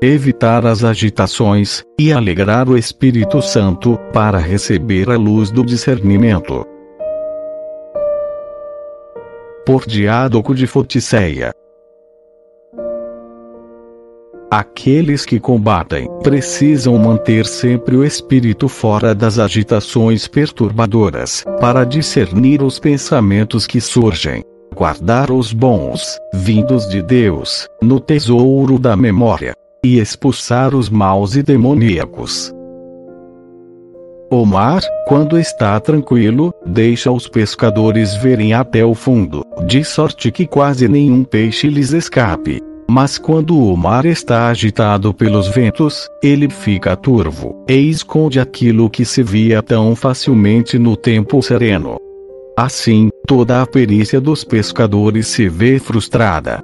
evitar as agitações, e alegrar o Espírito Santo, para receber a luz do discernimento. Por Diádoco de Foticeia Aqueles que combatem precisam manter sempre o espírito fora das agitações perturbadoras, para discernir os pensamentos que surgem. Guardar os bons, vindos de Deus, no tesouro da memória, e expulsar os maus e demoníacos. O mar, quando está tranquilo, deixa os pescadores verem até o fundo, de sorte que quase nenhum peixe lhes escape. Mas quando o mar está agitado pelos ventos, ele fica turvo, e esconde aquilo que se via tão facilmente no tempo sereno. Assim, toda a perícia dos pescadores se vê frustrada.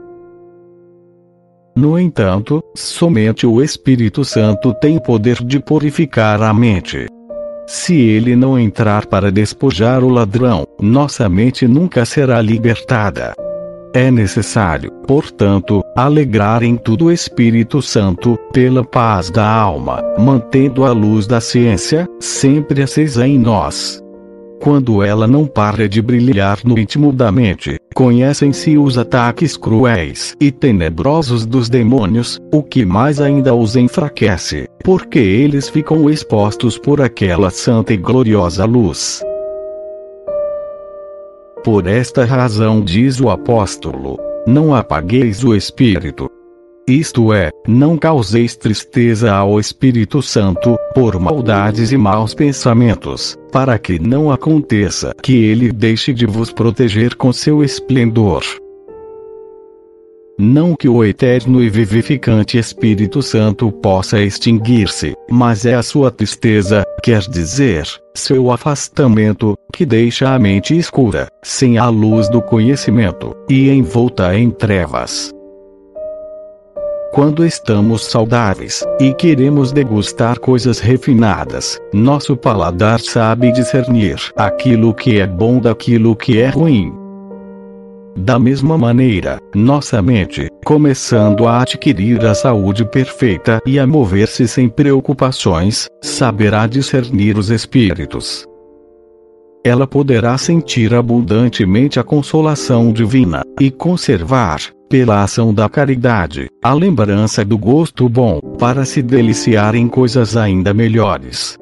No entanto, somente o Espírito Santo tem poder de purificar a mente. Se ele não entrar para despojar o ladrão, nossa mente nunca será libertada. É necessário, portanto, alegrar em tudo o Espírito Santo, pela paz da alma, mantendo a luz da ciência sempre acesa em nós. Quando ela não para de brilhar no íntimo da mente, conhecem-se os ataques cruéis e tenebrosos dos demônios, o que mais ainda os enfraquece, porque eles ficam expostos por aquela santa e gloriosa luz. Por esta razão diz o apóstolo: Não apagueis o espírito. Isto é, não causeis tristeza ao Espírito Santo, por maldades e maus pensamentos, para que não aconteça que ele deixe de vos proteger com seu esplendor. Não que o eterno e vivificante Espírito Santo possa extinguir-se, mas é a sua tristeza, quer dizer, seu afastamento, que deixa a mente escura, sem a luz do conhecimento, e envolta em trevas. Quando estamos saudáveis e queremos degustar coisas refinadas, nosso paladar sabe discernir aquilo que é bom daquilo que é ruim da mesma maneira, nossa mente, começando a adquirir a saúde perfeita e a mover-se sem preocupações, saberá discernir os espíritos. Ela poderá sentir abundantemente a consolação divina, e conservar, pela ação da caridade, a lembrança do gosto bom, para se deliciar em coisas ainda melhores.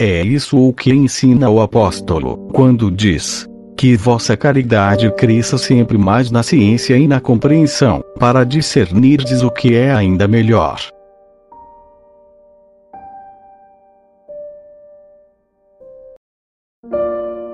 É isso o que ensina o apóstolo, quando diz: que vossa caridade cresça sempre mais na ciência e na compreensão, para discernirdes o que é ainda melhor.